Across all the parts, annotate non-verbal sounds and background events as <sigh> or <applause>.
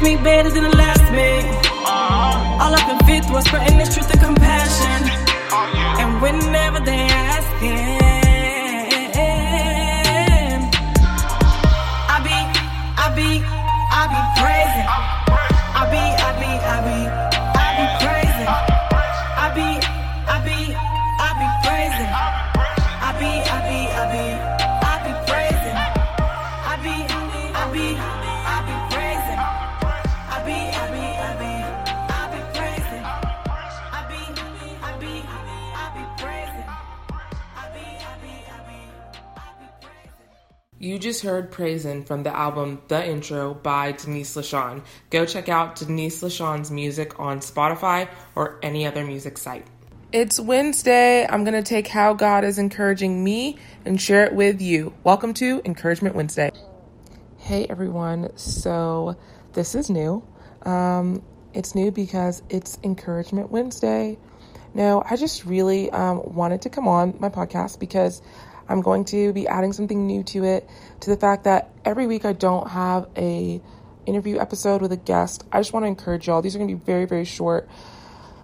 first meet better than the last meet. All up in fifth was spreading this truth and compassion. And whenever they ask him, I be, I be, I be praising. I be, I be, I be, I be praising. I be, I be, I be praising. I be, I be, I be You just heard Praisin' from the album The Intro by Denise LaShawn. Go check out Denise LaShawn's music on Spotify or any other music site. It's Wednesday. I'm going to take how God is encouraging me and share it with you. Welcome to Encouragement Wednesday. Hey everyone. So, this is new. Um, it's new because it's Encouragement Wednesday. No, I just really um, wanted to come on my podcast because I'm going to be adding something new to it. To the fact that every week I don't have a interview episode with a guest. I just want to encourage y'all. These are going to be very very short.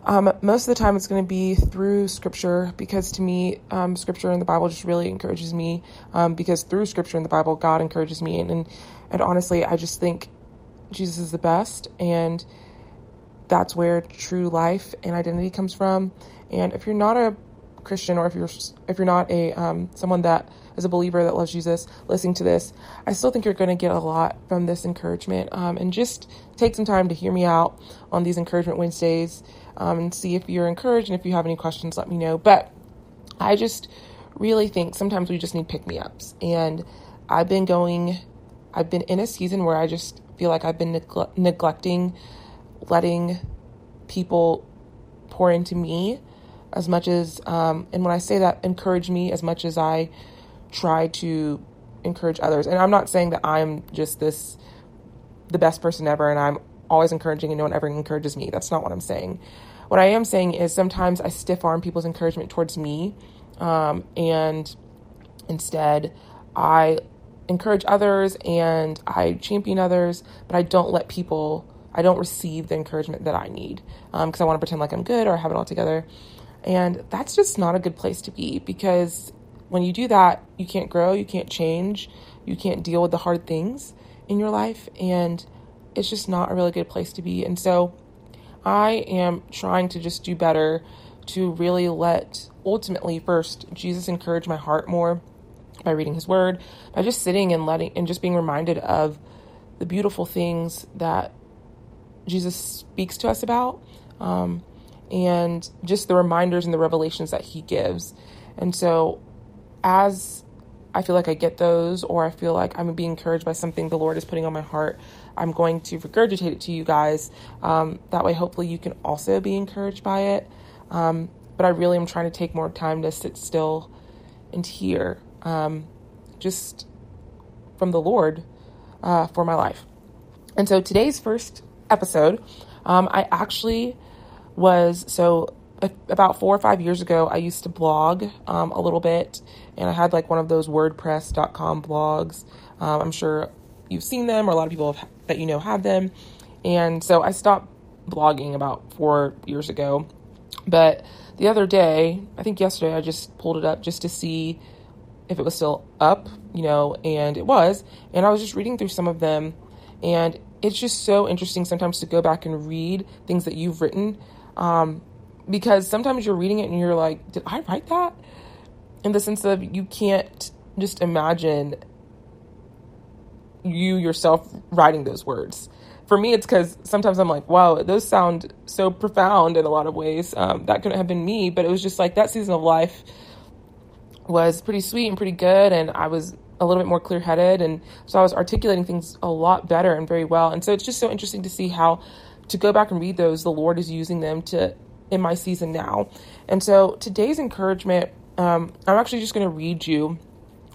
Um, most of the time, it's going to be through scripture because to me, um, scripture in the Bible just really encourages me. Um, because through scripture in the Bible, God encourages me, and, and and honestly, I just think Jesus is the best, and that's where true life and identity comes from. And if you're not a Christian, or if you're if you're not a um, someone that is a believer that loves Jesus, listening to this, I still think you're going to get a lot from this encouragement. Um, and just take some time to hear me out on these encouragement Wednesdays um, and see if you're encouraged. And if you have any questions, let me know. But I just really think sometimes we just need pick me ups. And I've been going, I've been in a season where I just feel like I've been negle- neglecting letting people pour into me as much as, um, and when I say that, encourage me as much as I try to encourage others. And I'm not saying that I'm just this, the best person ever, and I'm always encouraging and no one ever encourages me. That's not what I'm saying. What I am saying is sometimes I stiff arm people's encouragement towards me, um, and instead I encourage others and I champion others, but I don't let people, I don't receive the encouragement that I need because I want to pretend like I'm good or I have it all together. And that's just not a good place to be because when you do that, you can't grow, you can't change, you can't deal with the hard things in your life. And it's just not a really good place to be. And so I am trying to just do better to really let ultimately first Jesus encourage my heart more by reading his word, by just sitting and letting and just being reminded of the beautiful things that Jesus speaks to us about. Um, and just the reminders and the revelations that he gives. And so, as I feel like I get those, or I feel like I'm being encouraged by something the Lord is putting on my heart, I'm going to regurgitate it to you guys. Um, that way, hopefully, you can also be encouraged by it. Um, but I really am trying to take more time to sit still and hear um, just from the Lord uh, for my life. And so, today's first episode, um, I actually was so about four or five years ago, I used to blog um, a little bit, and I had like one of those WordPress.com blogs. Um, I'm sure you've seen them, or a lot of people have, that you know have them. And so I stopped blogging about four years ago. But the other day, I think yesterday, I just pulled it up just to see if it was still up, you know, and it was. And I was just reading through some of them, and it's just so interesting sometimes to go back and read things that you've written um, because sometimes you're reading it and you're like, did I write that? In the sense of you can't just imagine you yourself writing those words. For me, it's because sometimes I'm like, wow, those sound so profound in a lot of ways. Um, that couldn't have been me, but it was just like that season of life was pretty sweet and pretty good, and I was a little bit more clear headed, and so I was articulating things a lot better and very well. And so it's just so interesting to see how to go back and read those, the Lord is using them to in my season now. And so today's encouragement, um, I'm actually just going to read you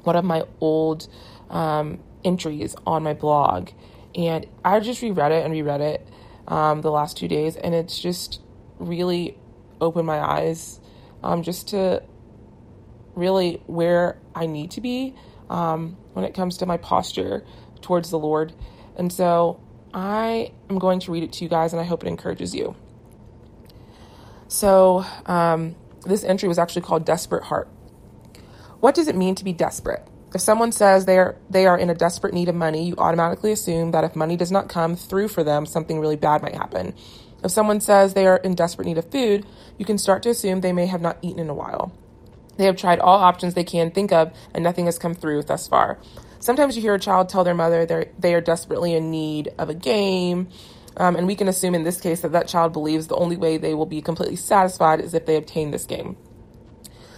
one of my old um, entries on my blog. And I just reread it and reread it um, the last two days, and it's just really opened my eyes um, just to really where I need to be um, when it comes to my posture towards the Lord. And so I am going to read it to you guys, and I hope it encourages you. So, um, this entry was actually called Desperate Heart. What does it mean to be desperate? If someone says they are they are in a desperate need of money, you automatically assume that if money does not come through for them, something really bad might happen. If someone says they are in desperate need of food, you can start to assume they may have not eaten in a while. They have tried all options they can think of, and nothing has come through thus far. Sometimes you hear a child tell their mother they they are desperately in need of a game, um, and we can assume in this case that that child believes the only way they will be completely satisfied is if they obtain this game.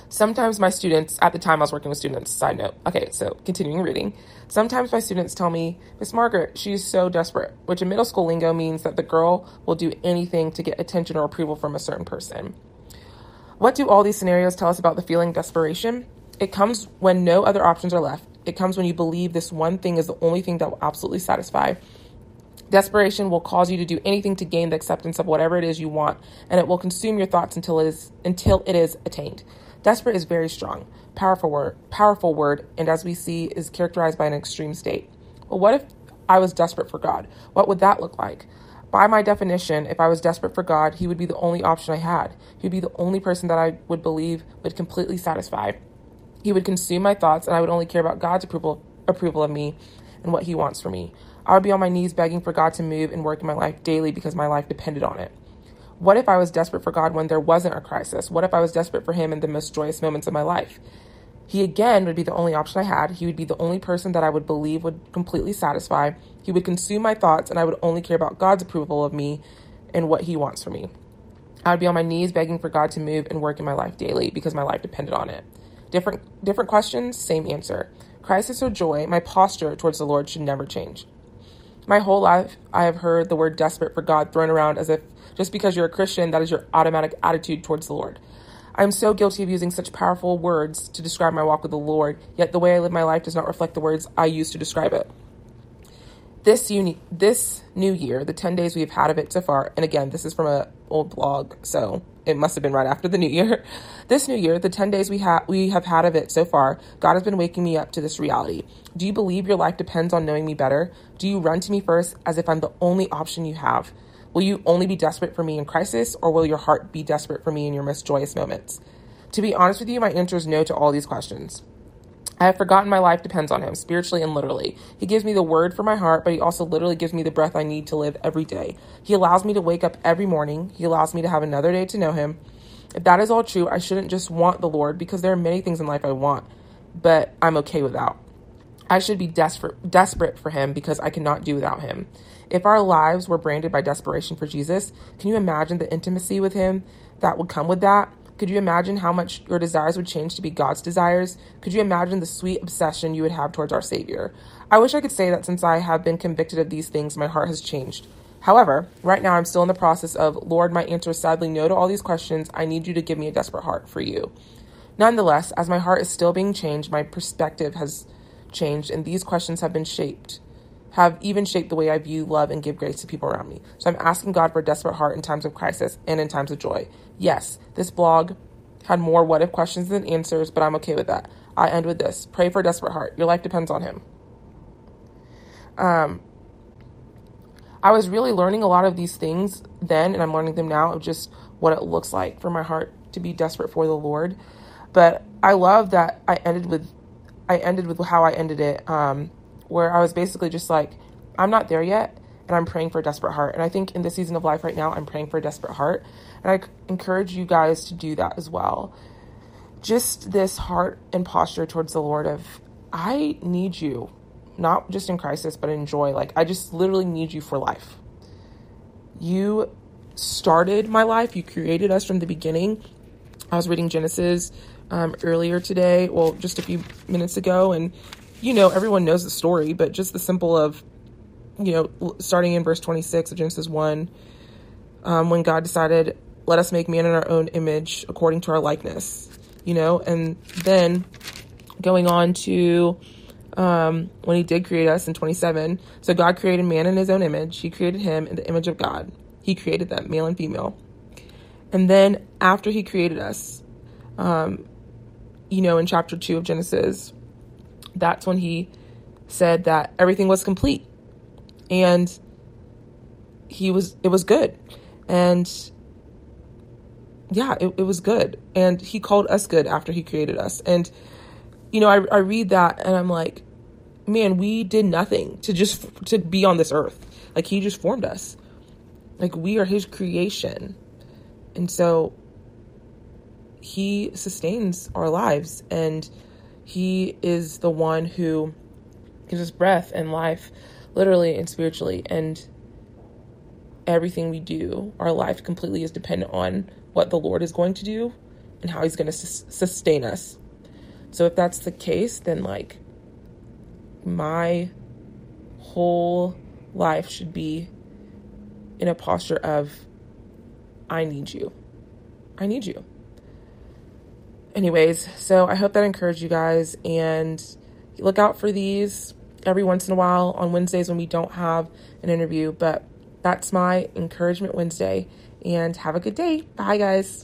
Sometimes my students, at the time I was working with students, side note, okay, so continuing reading. Sometimes my students tell me, Miss Margaret, she's so desperate, which in middle school lingo means that the girl will do anything to get attention or approval from a certain person. What do all these scenarios tell us about the feeling desperation? It comes when no other options are left. It comes when you believe this one thing is the only thing that will absolutely satisfy. Desperation will cause you to do anything to gain the acceptance of whatever it is you want, and it will consume your thoughts until it is until it is attained. Desperate is very strong, powerful word, powerful word, and as we see, is characterized by an extreme state. Well, what if I was desperate for God? What would that look like? By my definition, if I was desperate for God, He would be the only option I had. He would be the only person that I would believe would completely satisfy. He would consume my thoughts, and I would only care about God's approval approval of me and what He wants for me. I would be on my knees begging for God to move and work in my life daily because my life depended on it. What if I was desperate for God when there wasn't a crisis? What if I was desperate for Him in the most joyous moments of my life? He again would be the only option I had. He would be the only person that I would believe would completely satisfy. He would consume my thoughts, and I would only care about God's approval of me and what He wants for me. I would be on my knees begging for God to move and work in my life daily because my life depended on it. Different different questions, same answer. Crisis or joy, my posture towards the Lord should never change. My whole life, I have heard the word desperate for God thrown around as if just because you're a Christian, that is your automatic attitude towards the Lord. I am so guilty of using such powerful words to describe my walk with the Lord, yet the way I live my life does not reflect the words I use to describe it. This uni- this new year, the 10 days we've had of it so far, and again, this is from an old blog, so it must have been right after the new year. <laughs> This new year, the 10 days we have we have had of it so far, God has been waking me up to this reality. Do you believe your life depends on knowing me better? Do you run to me first as if I'm the only option you have? Will you only be desperate for me in crisis, or will your heart be desperate for me in your most joyous moments? To be honest with you, my answer is no to all these questions. I have forgotten my life depends on him, spiritually and literally. He gives me the word for my heart, but he also literally gives me the breath I need to live every day. He allows me to wake up every morning. He allows me to have another day to know him. If that is all true, I shouldn't just want the Lord because there are many things in life I want, but I'm okay without. I should be desperate desperate for him because I cannot do without him. If our lives were branded by desperation for Jesus, can you imagine the intimacy with him that would come with that? Could you imagine how much your desires would change to be God's desires? Could you imagine the sweet obsession you would have towards our Savior? I wish I could say that since I have been convicted of these things, my heart has changed. However, right now I'm still in the process of, Lord, my answer is sadly no to all these questions. I need you to give me a desperate heart for you. Nonetheless, as my heart is still being changed, my perspective has changed, and these questions have been shaped have even shaped the way I view love and give grace to people around me. So I'm asking God for a desperate heart in times of crisis and in times of joy. Yes, this blog had more what if questions than answers, but I'm okay with that. I end with this pray for a desperate heart. Your life depends on Him. Um, I was really learning a lot of these things then, and I'm learning them now of just what it looks like for my heart to be desperate for the Lord. But I love that I ended with I ended with how I ended it. Um, where I was basically just like, I'm not there yet, and I'm praying for a desperate heart. And I think in this season of life right now, I'm praying for a desperate heart. And I encourage you guys to do that as well. Just this heart and posture towards the Lord of, I need you, not just in crisis, but in joy. Like, I just literally need you for life. You started my life, you created us from the beginning. I was reading Genesis um, earlier today, well, just a few minutes ago, and you know, everyone knows the story, but just the simple of, you know, starting in verse 26 of Genesis 1, um, when God decided, let us make man in our own image according to our likeness, you know, and then going on to um, when he did create us in 27. So God created man in his own image. He created him in the image of God. He created them, male and female. And then after he created us, um, you know, in chapter 2 of Genesis, that's when he said that everything was complete. And he was it was good. And yeah it, it was good. And he called us good after he created us. And you know I, I read that and i'm like man we did nothing to just to be on this earth. Like he just formed us. Like we are his creation. And so he sustains our lives. And he is the one who gives us breath and life literally and spiritually and everything we do, our life completely is dependent on what the Lord is going to do and how He's going to su- sustain us. So, if that's the case, then like my whole life should be in a posture of, I need you. I need you. Anyways, so I hope that encouraged you guys and look out for these every once in a while on Wednesdays when we don't have an interview. But that's my encouragement Wednesday. And have a good day. Bye, guys.